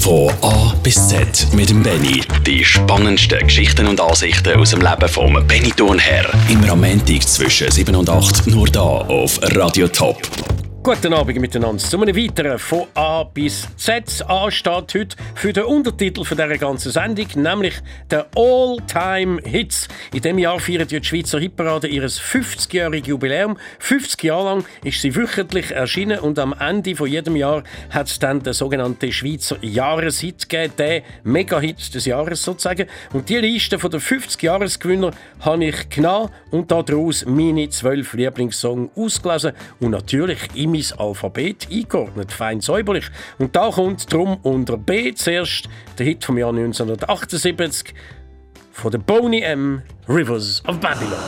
Von A bis Z mit dem Benny. Die spannendsten Geschichten und Ansichten aus dem Leben vom Benny Thurnherr. Am Montag zwischen 7 und 8 nur da auf Radio Top. Guten Abend miteinander zu einem weiteren von A bis Z. A steht heute für den Untertitel von dieser ganzen Sendung, nämlich der All-Time Hits. In diesem Jahr feiert die Schweizer Hitparade ihr 50-jähriges Jubiläum. 50 Jahre lang ist sie wöchentlich erschienen und am Ende von jedem Jahr hat es dann den sogenannten Schweizer Jahreshit gegeben, der Mega-Hit des Jahres sozusagen. Und die Liste den 50-Jahresgewinner habe ich genommen und daraus meine zwölf Lieblingssongs ausgelesen und natürlich immer in mein Alphabet eingeordnet, fein säuberlich. Und da kommt drum unter B zuerst der Hit vom Jahr 1978 von der Boney M. Rivers of Babylon.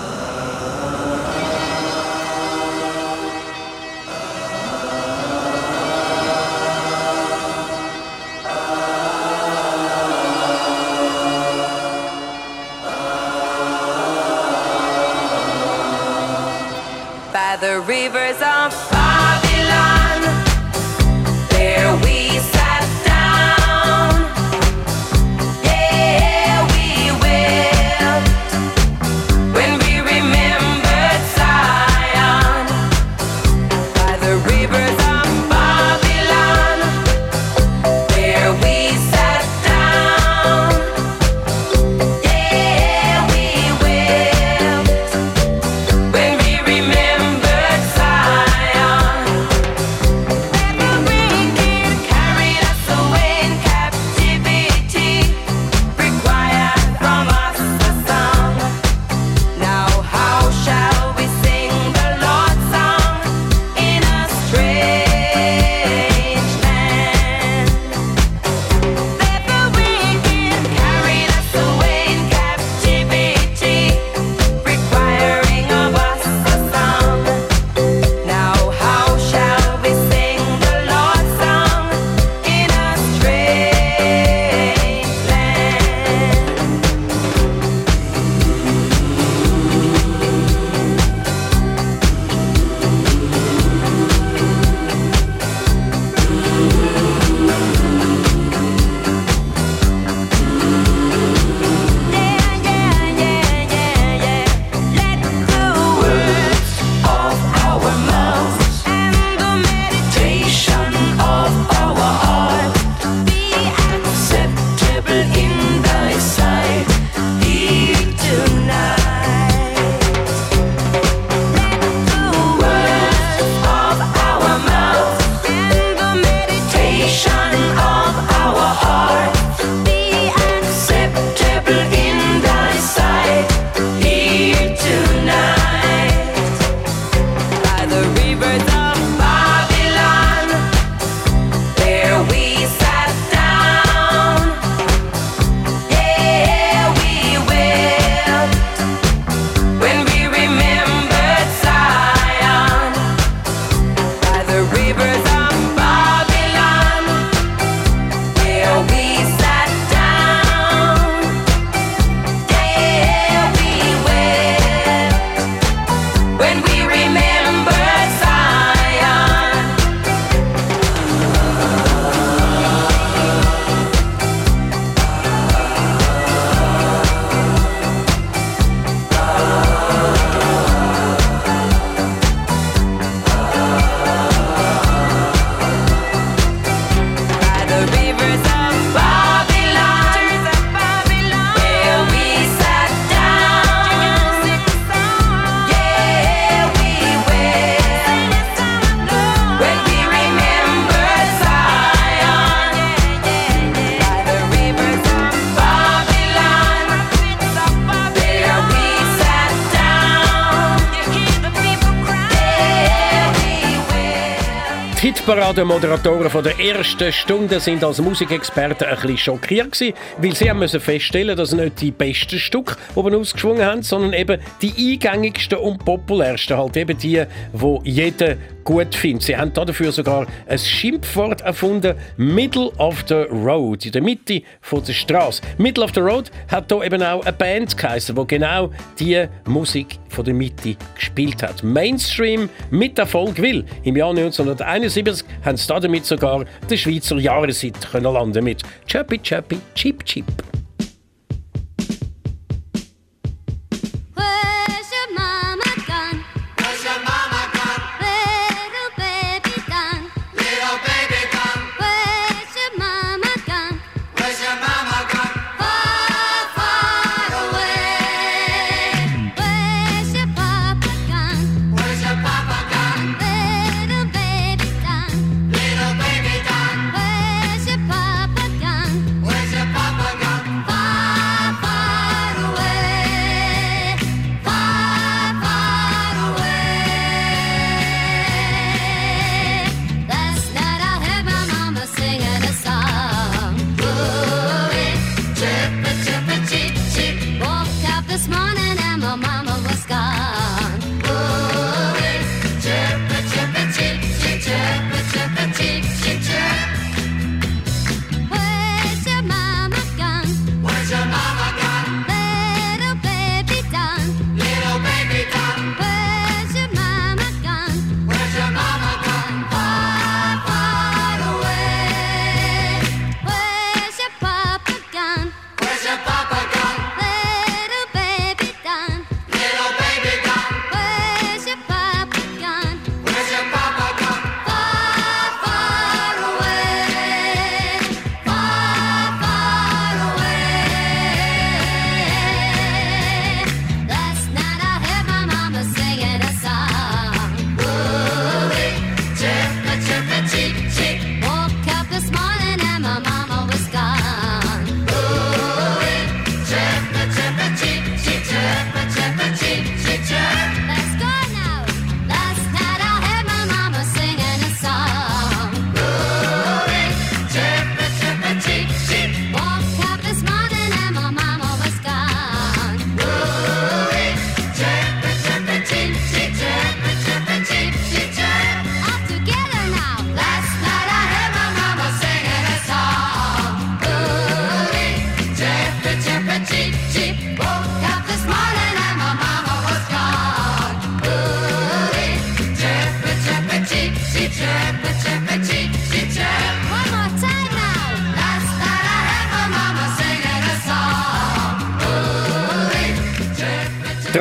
Die Hitparade-Moderatoren von der ersten Stunde sind als Musikexperten ein bisschen schockiert gewesen, weil sie haben müssen feststellen, dass nicht die besten Stücke oben ausgeschwungen haben, sondern eben die eingängigsten und populärsten, halt eben die, wo jeder gut finde. Sie haben dafür sogar ein Schimpfwort erfunden, Middle of the Road, in der Mitte der Straße. Middle of the Road hat hier eben auch eine Band geheißen, die genau die Musik von der Mitte gespielt hat. Mainstream mit Erfolg will. Im Jahr 1971 haben sie damit sogar den Schweizer Jahreshit landen mit Chappy Chappy Chip Chip.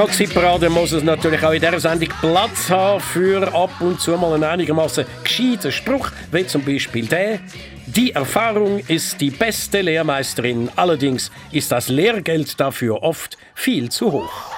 Peroxidparade muss es natürlich auch in dieser Sendung Platz haben für ab und zu mal einen einigermaßen gescheiten Spruch, wie zum Beispiel der. Die Erfahrung ist die beste Lehrmeisterin, allerdings ist das Lehrgeld dafür oft viel zu hoch.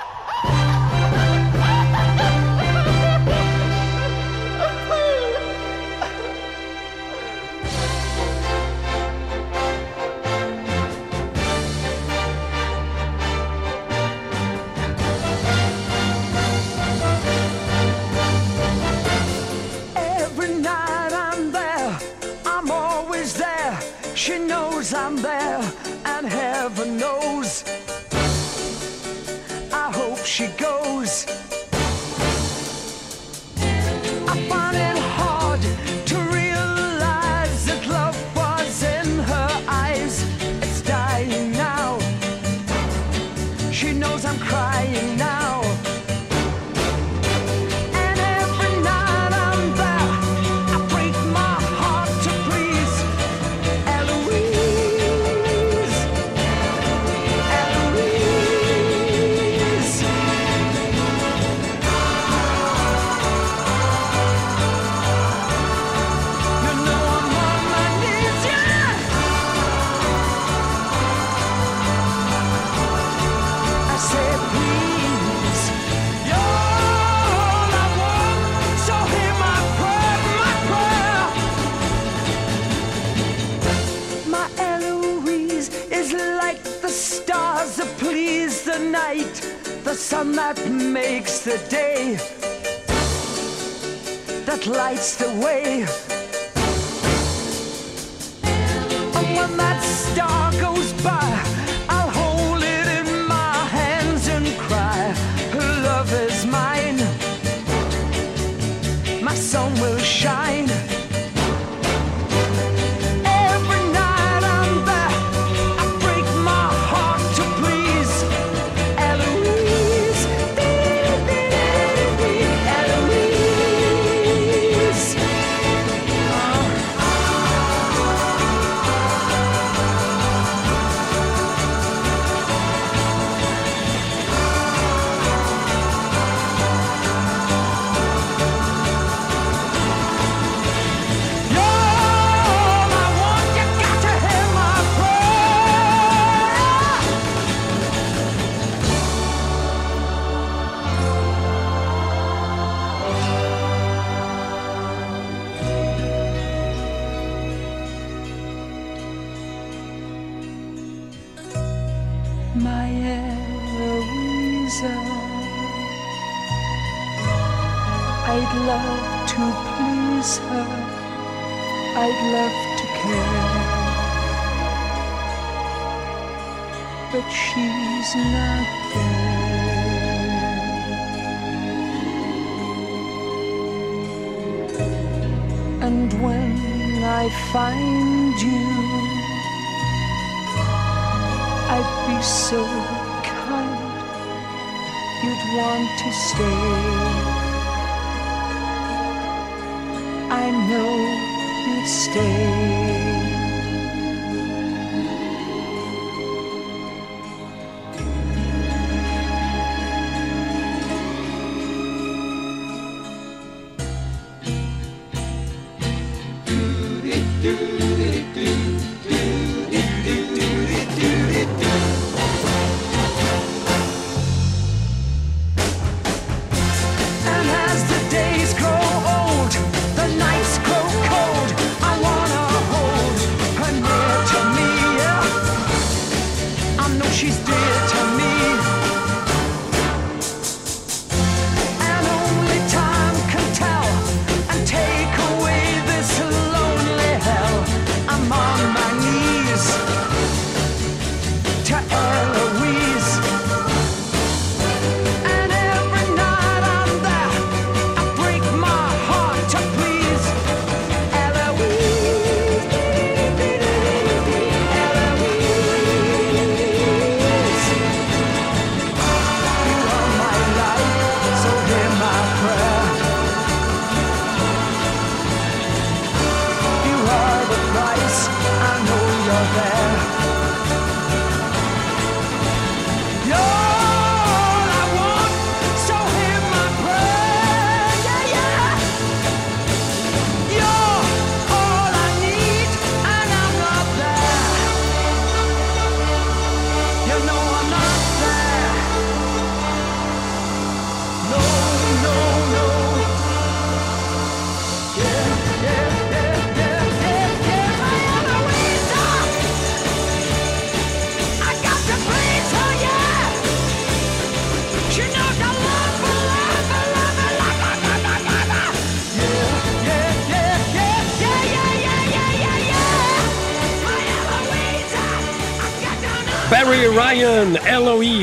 Eloisa. I'd love to please her. I'd love to care. But she's not there. And when I find you, I'd be so want to stay. I know you'd stay.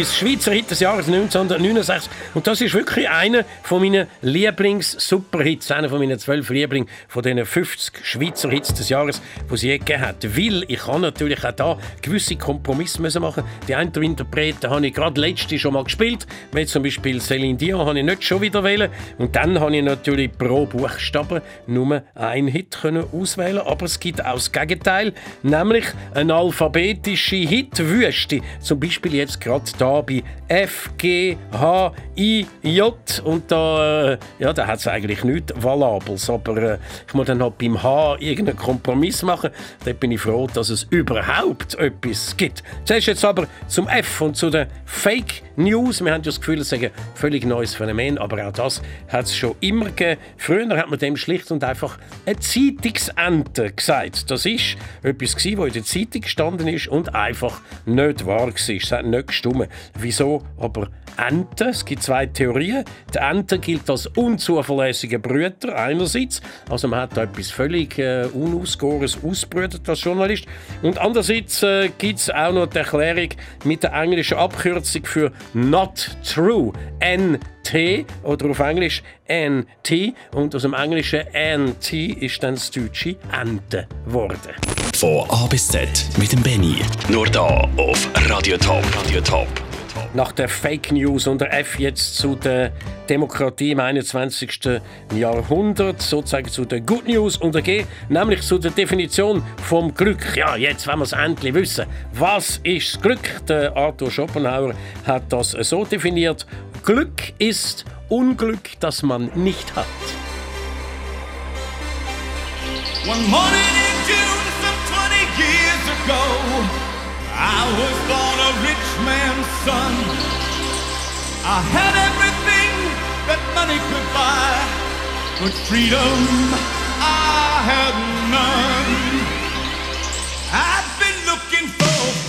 Eloise, Schweizer Hit des Jahres 1969. Und das ist wirklich einer von meinen Lieblings-Superhits, einer von meinen zwölf Lieblingen von diesen 50 Schweizer Hits des Jahres, die sie je gegeben hat. Weil ich kann natürlich auch da gewisse Kompromisse müssen machen. Die einen Interpreten habe ich gerade letzte schon mal gespielt, wie zum Beispiel Celine Dion habe ich nicht schon wieder wählen. Und dann habe ich natürlich pro Buchstaben nur einen Hit können auswählen. Aber es gibt auch das Gegenteil, nämlich eine alphabetische Hitwüste. Zum Beispiel jetzt gerade da bei F, G, H, I, J. Und da, äh, ja, da hat es eigentlich nichts Valables. Aber äh, ich muss dann halt beim H irgendeinen Kompromiss machen. Da bin ich froh, dass es überhaupt etwas gibt. Zuerst jetzt aber zum F und zu den Fake News. Wir haben ja das Gefühl, es sei ein völlig neues Phänomen, aber auch das hat es schon immer gegeben. Früher hat man dem schlicht und einfach eine Zeitungsente gesagt. Das ist etwas, was in der Zeitung gestanden ist und einfach nicht wahr war. Es hat nicht gestimmt. Wieso aber Ente? Es gibt zwei Theorien. Die Ente gilt als unzuverlässiger Brüter einerseits. Also man hat da etwas völlig äh, Unausgegorenes ausbrütet als Journalist. Und andererseits äh, gibt es auch noch die Erklärung mit der englischen Abkürzung für Not True. NT oder auf Englisch NT. Und aus dem englischen NT ist dann das deutsche Ente geworden. Von A bis Z mit dem Benny. Nur da auf Radio Top. Radio Top. Nach der Fake News und der F jetzt zu der Demokratie im 21. Jahrhundert, sozusagen zu der Good News und der G, nämlich zu der Definition vom Glück. Ja, jetzt wollen wir es endlich wissen. Was ist das Glück? Der Arthur Schopenhauer hat das so definiert. Glück ist Unglück, das man nicht hat. One morning in June, some 20 years ago, I was born a rich man's son. I had everything that money could buy, but freedom I had none. I've been looking for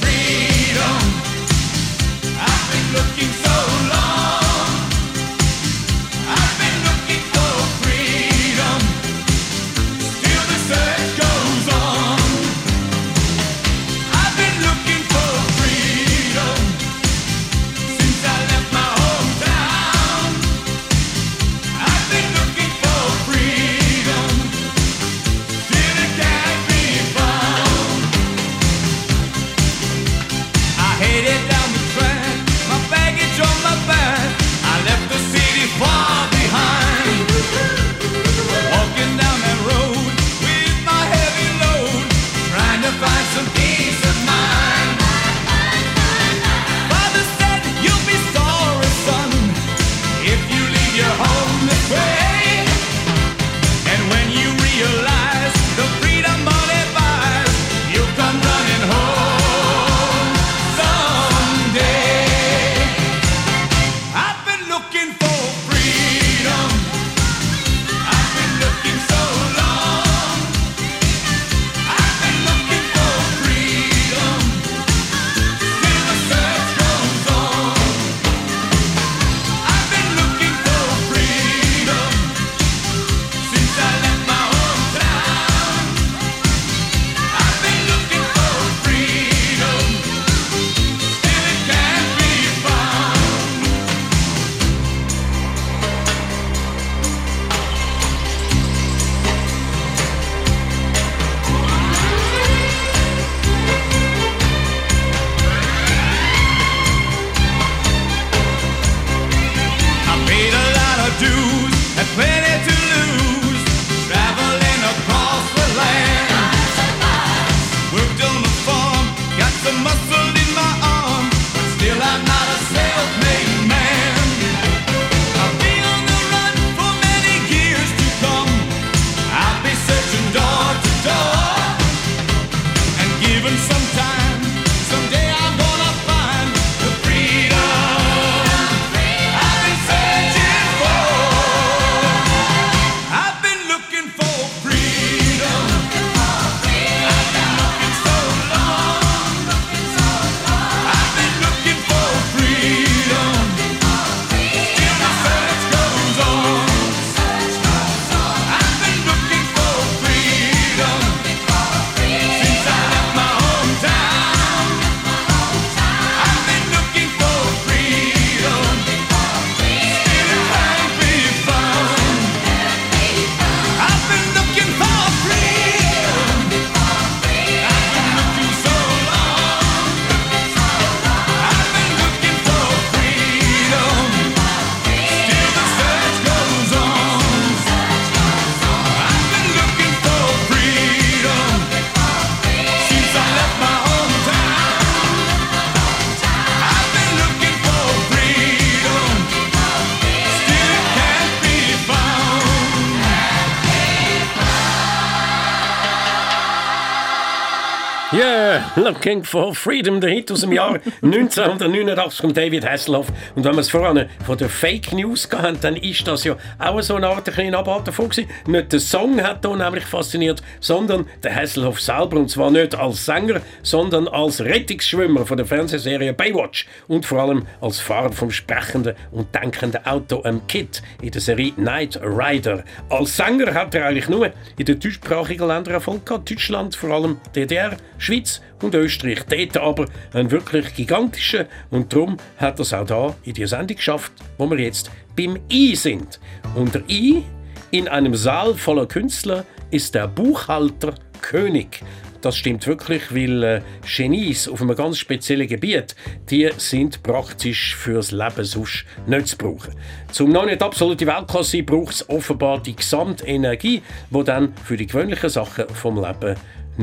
Yeah, Looking for Freedom, der Hit aus dem Jahr 1989 von David Hasselhoff. Und wenn wir es vorhin von der Fake News hatten, dann ist das ja auch so eine Art ein kleiner Abart davon gewesen. Nicht der Song hat hier nämlich fasziniert, sondern der Hasselhoff selber. Und zwar nicht als Sänger, sondern als Rettungsschwimmer von der Fernsehserie Baywatch. Und vor allem als Fahrer vom sprechenden und denkenden Auto am Kid in der Serie Night Rider. Als Sänger hat er eigentlich nur in den deutschsprachigen Ländern Erfolg gehabt. Deutschland, vor allem DDR, Schweiz und Österreich. Dort aber ein wirklich gigantischer und darum hat er es auch da in die Sendung geschafft, wo wir jetzt beim I sind. Und der I in einem Saal voller Künstler ist der Buchhalter König. Das stimmt wirklich, weil äh, Genies auf einem ganz speziellen Gebiet, die sind praktisch fürs Leben sonst nicht zu brauchen. Zum noch nicht absolute Weltklasse braucht es offenbar die Gesamtenergie, die dann für die gewöhnlichen Sachen vom Leben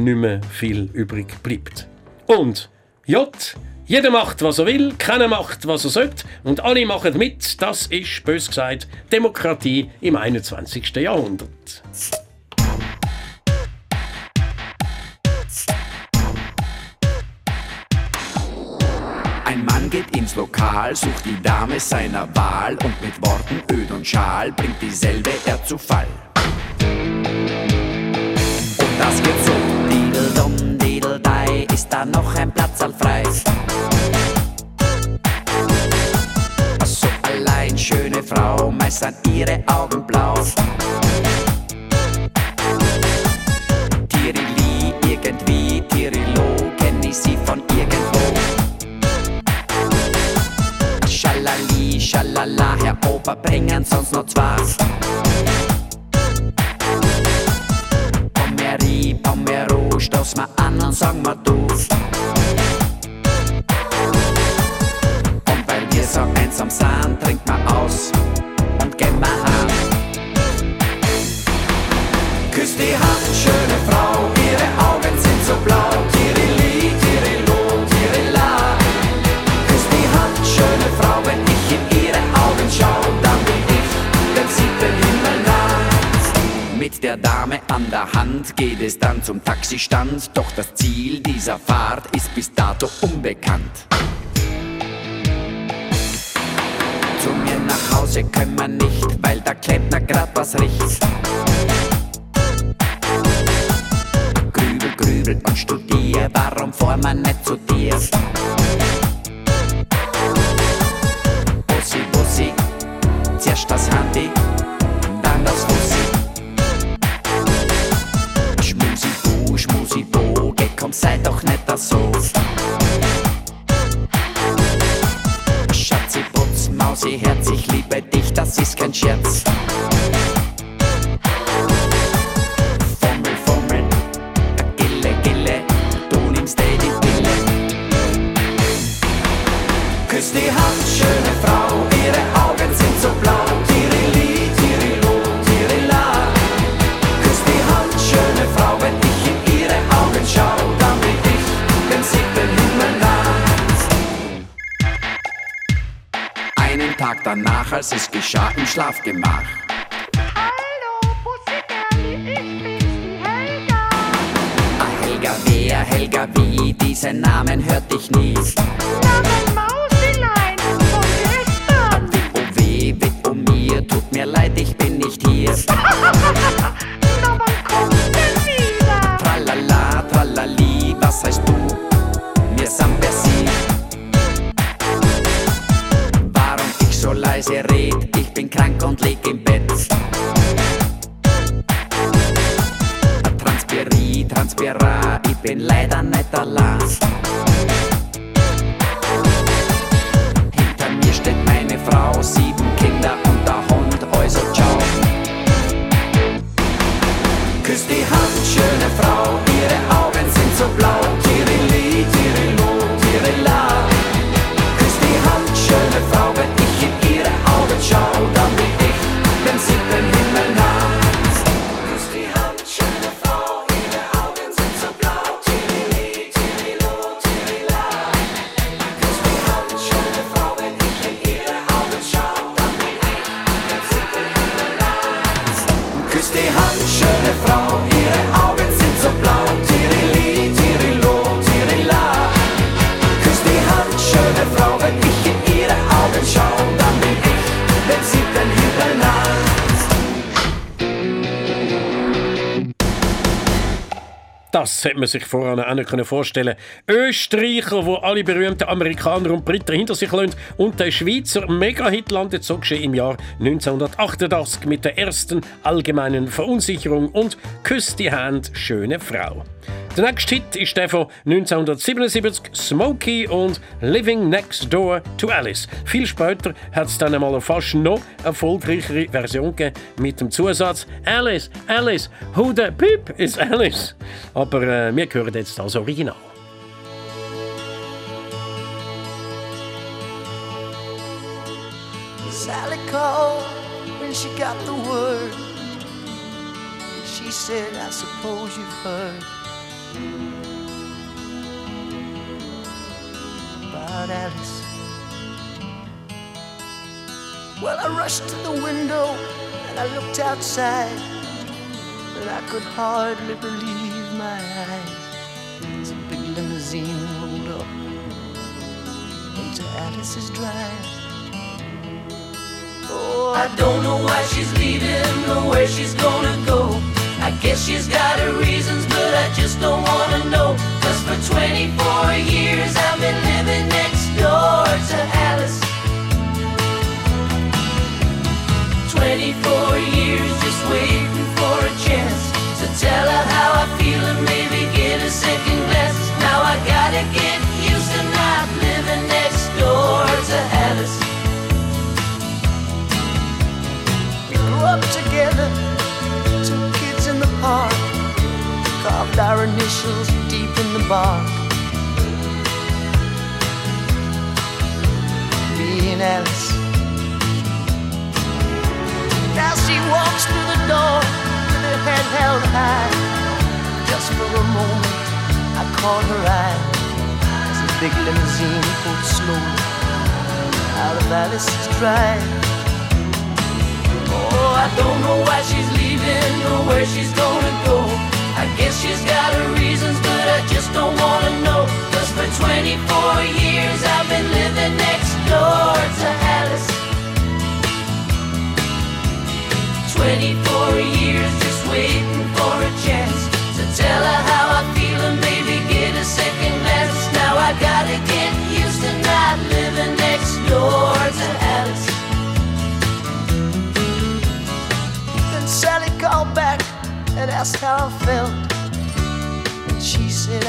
nicht mehr viel übrig bleibt. Und J. Jeder macht, was er will, keiner macht, was er sollte und alle machen mit. Das ist, bös gesagt, Demokratie im 21. Jahrhundert. Ein Mann geht ins Lokal, sucht die Dame seiner Wahl und mit Worten öd und schal bringt dieselbe er zu Fall. Und das geht so. Dideldei, ist da noch ein Platz frei? So allein, schöne Frau, meist sind ihre Augen blau. Tirili, irgendwie, Tirilo, kenn ich sie von irgendwo. Schalali, schalala, Herr Opa, bringen sonst noch zwei. Pommerie, Pommero, stoß mal an und sag mal du. Und weil wir so einsam sind, trink mal aus und gehen mal heim. Küss die Hand, schöne Frau, ihre Augen sind so blau. Der Dame an der Hand geht es dann zum Taxistand, doch das Ziel dieser Fahrt ist bis dato unbekannt. Zu mir nach Hause können wir nicht, weil der Klempner grad was riecht. Grübel, grübel und studier, warum fahr man nicht zu dir? Bussi, Bussi, zuerst das Handy, dann das Fussi. Komm, sei doch nicht so. Schatzi, Putz, Mausi, Herz, ich liebe dich, das ist kein Scherz. Danach, als es geschah im Schlafgemach. Hallo, Pussykerli, ich bin's, die Helga. Ah, Helga, wer, Helga, wie, diesen Namen hört ich nie. Na, Das hätte man sich voran auch nicht vorstellen. Österreicher, wo alle berühmten Amerikaner und Briten hinter sich lassen und der Schweizer Mega-Hit landet so geschehen im Jahr 1988 mit der ersten allgemeinen Verunsicherung und Küsst die Hand, schöne Frau. Der nächste Hit ist der von 1977, Smokey und Living Next Door to Alice. Viel später hat es dann einmal eine fast noch erfolgreichere Version gegeben mit dem Zusatz Alice, Alice, who the beep is Alice? Aber äh, wir hören jetzt das Original. Sally called when she got the word. She said, I suppose you've heard about Alice. Well, I rushed to the window and I looked outside, but I could hardly believe my eyes. As a big limousine rolled up into Alice's drive. Oh, I don't know why she's leaving or where she's gonna go. I guess she's got her reasons, but I just don't wanna know. Cause for 24 years I've been living next door to Alice. 24 years just waiting for a chance to tell her how I feel and maybe get a second glance. Now I gotta get used to not living next door to Alice. Grew up together, carved our initials deep in the bark. Me and Alice. Now she walks through the door with her head held high. Just for a moment, I caught her eye as the big limousine pulled slowly out of Alice's drive. Oh, I don't know why she's leaving or where she's gonna go. I guess she's got her reasons, but I just don't wanna know. Cause for 24 years I've been living next door to Alice. 24 years just waiting for a chance to tell her how I feel and maybe get a second glance. Now I gotta get used to not living next door to Alice. Then Sally called back and asked how I felt.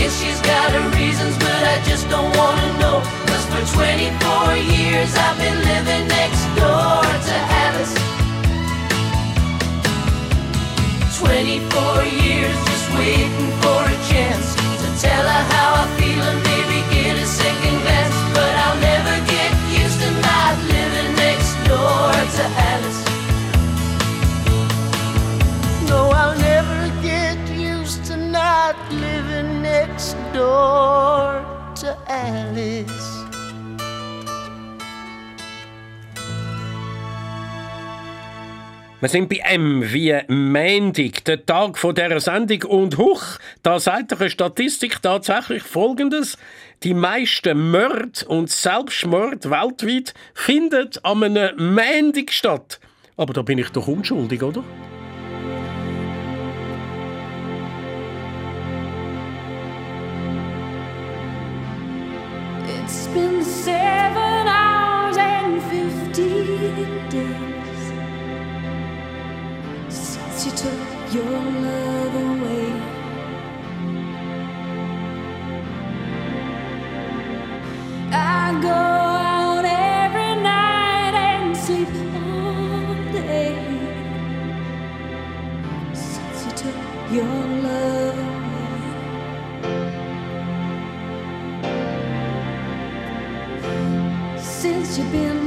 Guess she's got her reasons, but I just don't wanna know. Cause for 24 years I've been living next door to Alice. 24 years just waiting for a chance to tell her how I feel and maybe get a second glance. But I'll never get used to not living next door to Alice. No, I'll never next door to Alice. Wir sind bei M wie Mendig, der Tag von dieser Sendung. Und huch, da sagt eine Statistik tatsächlich Folgendes. Die meisten Morde und Selbstmorde weltweit finden an einem Mendig statt. Aber da bin ich doch unschuldig, oder? Seven hours and fifteen days since you took your love away. I go out every night and sleep all day since you took your you been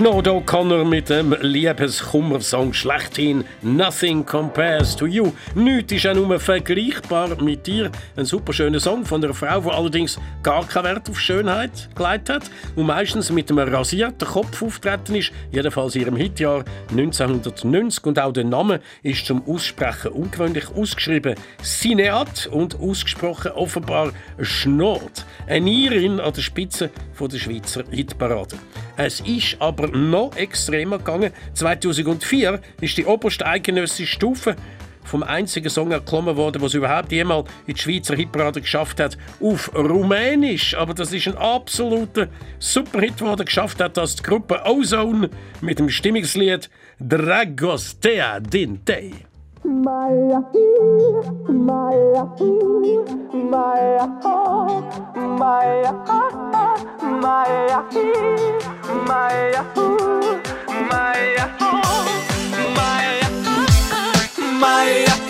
Schnod O'Connor mit dem Liebeskummersong schlechthin «Nothing Compares to You». Nichts ist auch nur vergleichbar mit dir. Ein super schöner Song von einer Frau, die allerdings gar keinen Wert auf Schönheit gelegt hat und meistens mit einem rasierten Kopf auftreten ist, jedenfalls in ihrem Hitjahr 1990. Und auch der Name ist zum Aussprechen ungewöhnlich ausgeschrieben «Cineat» und ausgesprochen offenbar «Schnod». Eine Irin an der Spitze der Schweizer Hitparade. Es ist aber noch extremer gegangen. 2004 ist die oberste eidgenössische Stufe vom einzigen Song erklommen worden, was überhaupt jemals in die Schweizer Hitparade geschafft hat, auf Rumänisch. Aber das ist ein absoluter Superhit, den er geschafft hat, dass die Gruppe Ozone mit dem Stimmungslied Dragostea din Mara, Mara, Mara, Mara, Mara, Mara, Mara, Maya.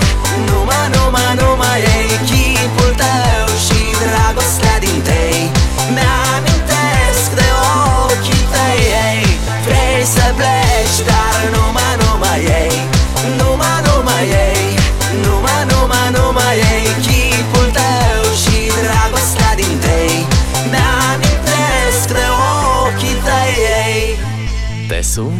Numai, numai, numai ei Chipul tău și dragostea din tei Mi-amintesc de ochii tăi ei. Vrei să pleci, dar numai, numai ei. Numai, numai ei. Numai, numai, numai ei Chipul tău și dragostea din tei Mi-amintesc de ochii tăi ei. Te sun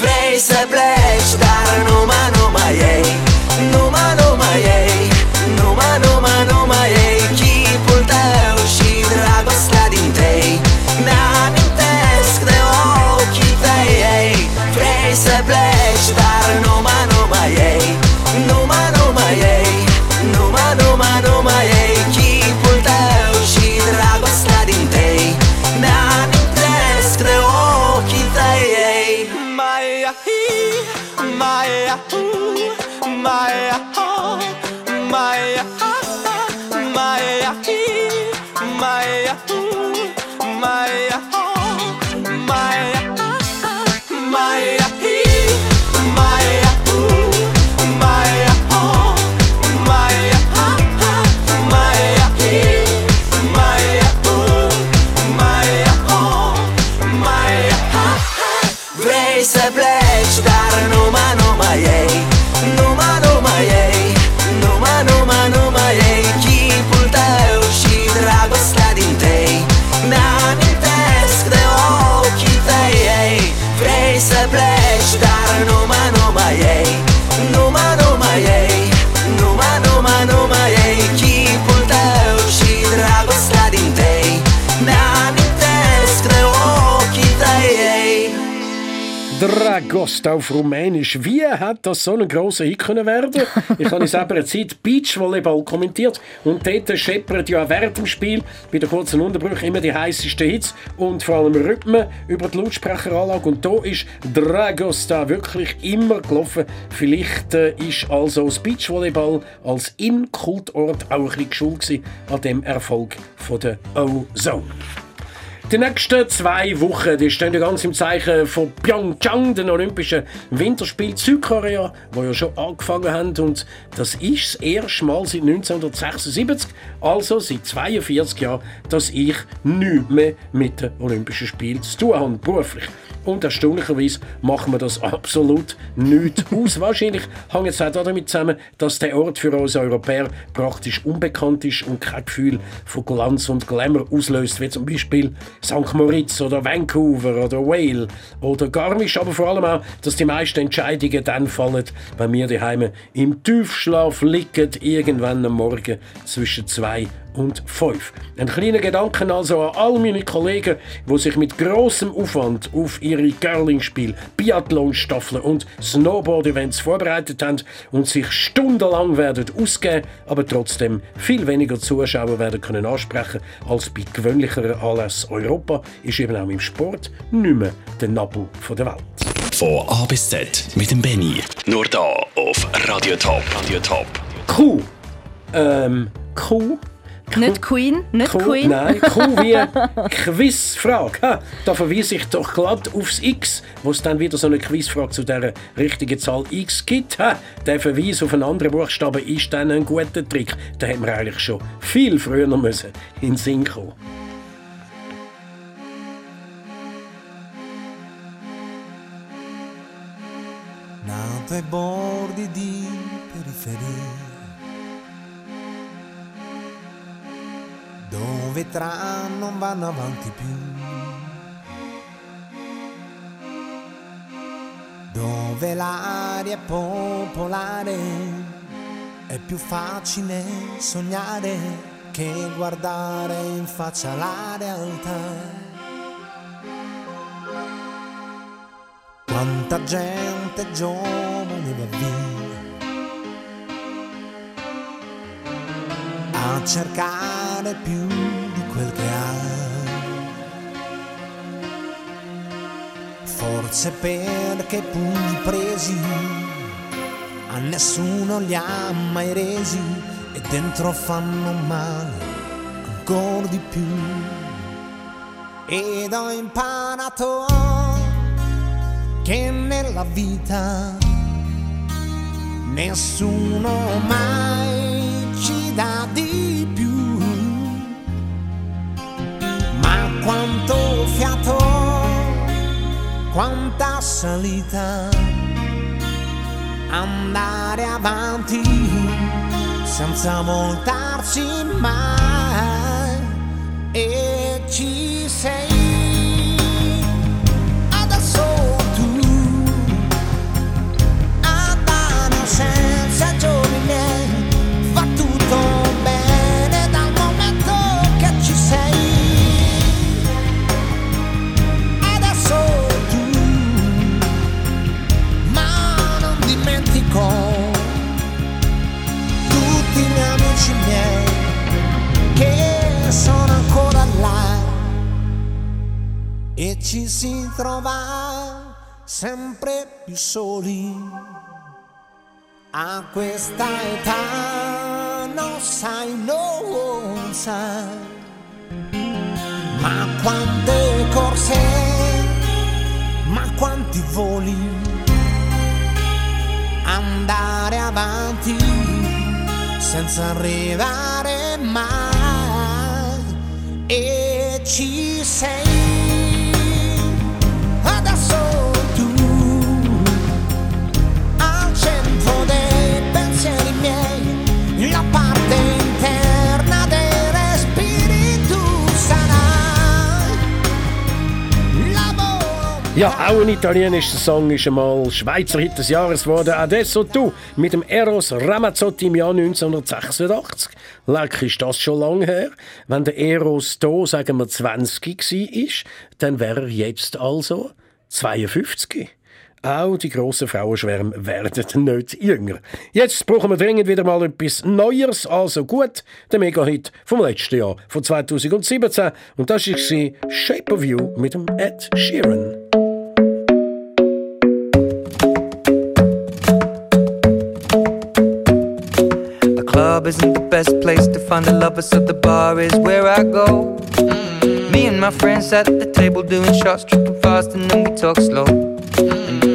Vrei să pleci, dar numai, numai ei. Numai, numai ei. Numai, numai, numai ei Dragost auf Rumänisch. Wie hat das so ein grosser Hit können werden? Ich habe in selber Zeit Beachvolleyball kommentiert und dort scheppert ja während dem Spiel bei den kurzen Unterbrüchen immer die heißesten Hits und vor allem Rhythmen über die Lautsprecheranlage. Und da ist Dragosta wirklich immer gelaufen. Vielleicht äh, ist also das Beachvolleyball als In-Kultort auch ein bisschen gewesen an dem Erfolg von der O-Zone. Die nächsten zwei Wochen die stehen ja ganz im Zeichen von Pyeongchang, den Olympischen Winterspielen Südkorea, wo ja schon angefangen haben. Und das ist das erste Mal seit 1976, also seit 42 Jahren, dass ich nichts mehr mit den Olympischen Spielen zu tun habe, beruflich. Und erstaunlicherweise machen wir das absolut nicht aus. Wahrscheinlich hängt es auch damit zusammen, dass der Ort für uns Europäer praktisch unbekannt ist und kein Gefühl von Glanz und Glamour auslöst, wie zum Beispiel St. Moritz oder Vancouver oder Wales oder Garmisch, aber vor allem auch, dass die meisten Entscheidungen dann fallen, wenn wir daheim im Tiefschlaf liegen, irgendwann am Morgen zwischen zwei und fünf. Ein kleiner Gedanken also an all meine Kollegen, die sich mit großem Aufwand auf ihre Curling-Spiel, Biathlon-Staffeln und Snowboard-Events vorbereitet haben und sich stundenlang werden ausgeben, aber trotzdem viel weniger Zuschauer werden können ansprechen als bei gewöhnlicheren Anlässen. Europa ist eben auch im Sport nicht mehr der Nabel von der Welt. Von A bis Z mit dem Benny. Nur da auf Radio Top. Radio Top. Kuh. Ähm, Nicht Queen, nicht Kuh, Queen. Nein, Kuh wie Quizfrage. Ha, da verweise ich doch glatt aufs X, wo es dann wieder so eine Quizfrage zu der richtigen Zahl X gibt. Ha, der Verweis auf einen anderen Buchstaben ist dann ein guter Trick. Den hätten wir eigentlich schon viel früher noch müssen in den Sinn kommen. nato ai bordi di periferia, dove i tram non vanno avanti più, dove l'aria è popolare, è più facile sognare che guardare in faccia la realtà. Quanta gente giovane va via a cercare più di quel che ha. Forse perché pugni presi a nessuno li ha mai resi e dentro fanno male ancora di più. Ed ho imparato che nella vita nessuno mai dà di più. Ma quanto fiato, quanta salita, andare avanti senza voltarsi mai e ci ci si trova sempre più soli. A questa età non sai, non sai, ma quante corse, ma quanti voli, andare avanti senza arrivare mai. E ci sei a da Ja, auch ein italienischer Song ist einmal Schweizer Hit des Jahres geworden. Adesso tu mit dem Eros Ramazzotti im Jahr 1986. Leck, ist das schon lange her. Wenn der Eros da, sagen wir, 20 war, dann wäre er jetzt also 52. Auch die grossen Frauenschwärme werden nicht jünger. Jetzt brauchen wir dringend wieder mal etwas Neues. Also gut, der Mega-Hit vom letzten Jahr, von 2017. Und das war Shape of You mit dem Ed Sheeran. Club isn't the best place to find a lover, so the bar is where I go. Mm. Me and my friends at the table doing shots, tripping fast, and then we talk slow.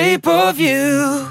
shape of you.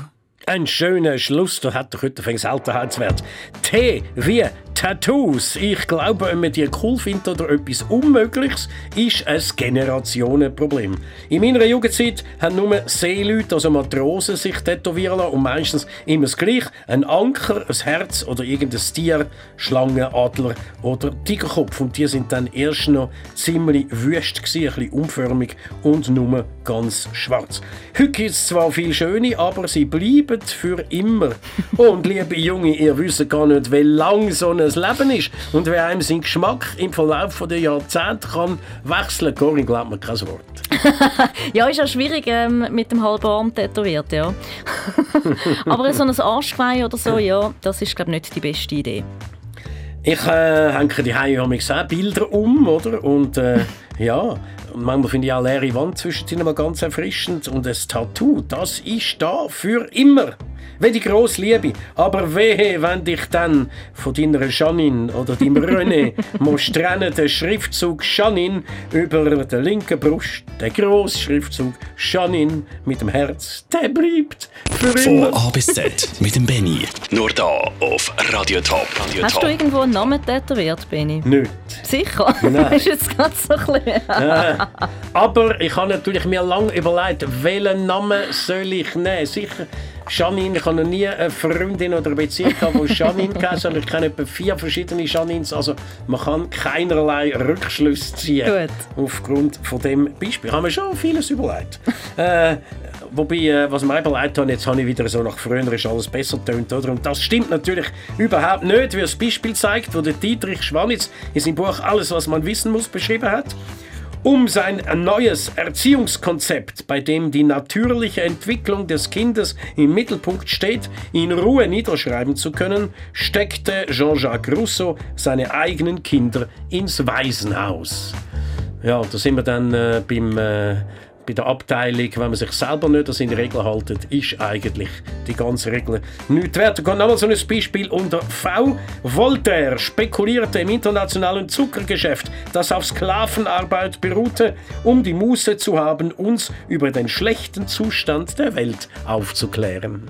Ein schöner Schluss, da hat doch heute fängt Seltenheitswert. T wie Tattoos. Ich glaube, wenn man die cool findet oder etwas Unmögliches, ist ein Generationenproblem. In meiner Jugendzeit haben nur Seeleute, also Matrosen, sich tätowieren lassen und meistens immer das Gleiche. Ein Anker, ein Herz oder irgendein Tier, Schlange, Adler oder Tigerkopf. Und die sind dann erst noch ziemlich wüst gewesen, ein bisschen unförmig und nur ganz schwarz. Heute gibt es zwar viele schöne, aber sie bleiben für immer. Und liebe Junge, ihr wisst gar nicht, wie lang so ein Leben ist und wie einem sein Geschmack im Verlauf der Jahrzehnte kann wechseln. Corinne glaubt mir kein Wort. Ja, ist ja schwierig ähm, mit dem halben Arm tätowiert, ja. Aber so ein Arschgeweih oder so, ja, das ist, glaube ich, nicht die beste Idee. Ich äh, hänge die Hause auch Bilder um, oder? Und äh, ja, manchmal finde ich auch leere Wand zwischendrin mal ganz erfrischend. Und das Tattoo, das ist da für immer. Wie die grosse Liebe. Aber wehe, wenn dich dann von deiner Janine oder deinem René musst trennen, der Schriftzug Janine über der linken Brust, der grosse Schriftzug Janine mit dem Herz, der bleibt für Von immer. A bis Z mit dem Benny. Nur da auf Radio Top. Radio Hast du Top. irgendwo einen Namen tätowiert, Benny? Nicht. Sicher? Nein. ist jetzt gerade so ein. Äh, aber ich habe natürlich mir lange überlegt, welchen Namen soll ich nehmen. Sicher Janine, ich habe noch nie eine Freundin oder eine Beziehung gehabt, die Janine geheißen hat. Ich kenne etwa vier verschiedene Janines. Also man kann keinerlei Rückschlüsse ziehen Gut. aufgrund von dem Beispiel. Ich habe mir schon vieles überlegt. äh, wobei, äh, was mir überlegt habe, jetzt habe ich wieder so nach früher ist alles besser tönt, oder? Und das stimmt natürlich überhaupt nicht, wie das Beispiel zeigt, wo der Dietrich Schwanitz in seinem Buch «Alles, was man wissen muss» beschrieben hat. Um sein neues Erziehungskonzept, bei dem die natürliche Entwicklung des Kindes im Mittelpunkt steht, in Ruhe niederschreiben zu können, steckte Jean-Jacques Rousseau seine eigenen Kinder ins Waisenhaus. Ja, da sind wir dann äh, beim, äh, bei der Abteilung, wenn man sich selber nicht an seine Regeln haltet, ist eigentlich die ganze Regel nicht wert. Kann nochmal so ein Beispiel unter V. Voltaire spekulierte im internationalen Zuckergeschäft, das auf Sklavenarbeit beruhte, um die Muße zu haben, uns über den schlechten Zustand der Welt aufzuklären.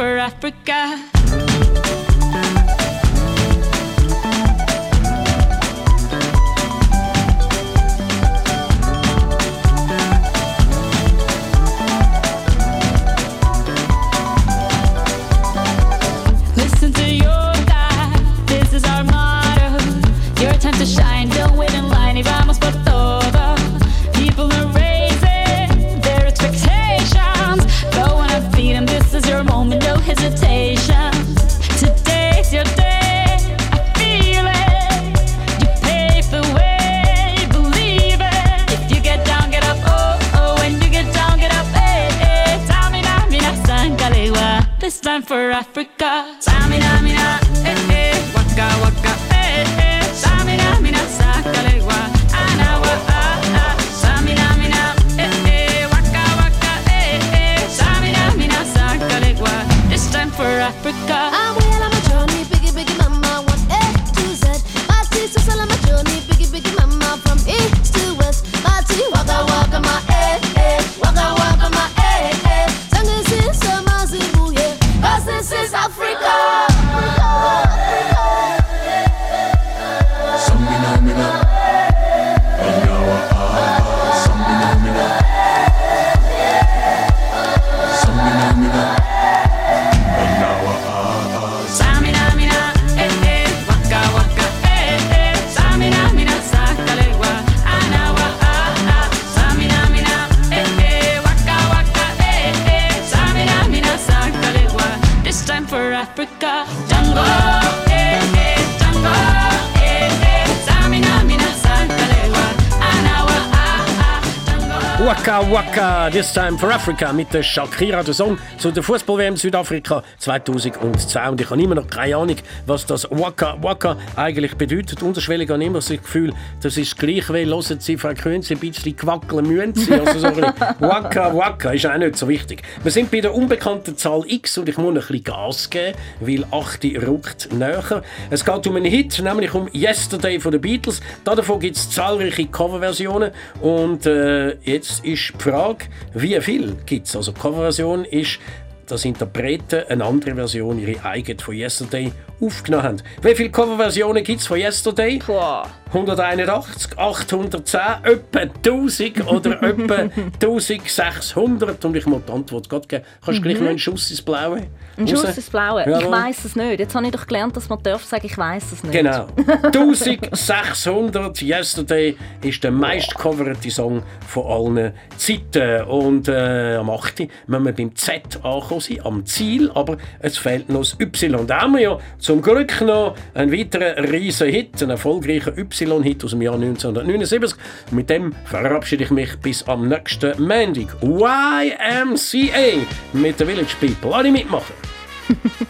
for Africa. Africa. Waka Waka, this time for Africa mit der Shakira, der Song zu der Fußball-WM Südafrika 2002. Und ich habe immer noch keine Ahnung, was das Waka Waka eigentlich bedeutet. Unterschwellig habe ich immer das Gefühl, das ist gleich, wie hören Sie Frequenz ein bisschen gewackeln müssen sie. Also so ein Waka Waka ist auch nicht so wichtig. Wir sind bei der unbekannten Zahl X und ich muss ein bisschen Gas geben, weil 8 rückt näher. Es geht um einen Hit, nämlich um Yesterday von den Beatles. Davon gibt es zahlreiche Coverversionen und äh, jetzt ist die Frage, wie viel gibt es? Also die Coverversion ist, dass Interpreten eine andere Version, ihre eigene von Yesterday, aufgenommen haben. Wie viele Coverversionen gibt es von Yesterday? 181, 810, etwa 1000 oder etwa 1600. Und ich muss die Antwort gerade geben. Kannst du gleich Mhm. noch einen Schuss ins Blaue? Ein raus? Schuss ins Blaue. Ich weiß es nicht. Jetzt habe ich doch gelernt, dass man darf sagen, ich weiß es nicht. Genau. 1600 Yesterday ist der meistgecoverte Song von allen Zeiten. Und äh, am 8. wenn wir beim Z angekommen sind, am Ziel, aber es fehlt noch das Y. Da haben wir ja zum Glück noch einen weiteren riesen Hit, einen erfolgreichen Y-Hit aus dem Jahr 1979. Und mit dem verabschiede ich mich bis am nächsten Montag. YMCA mit den Village People. Alle mitmachen.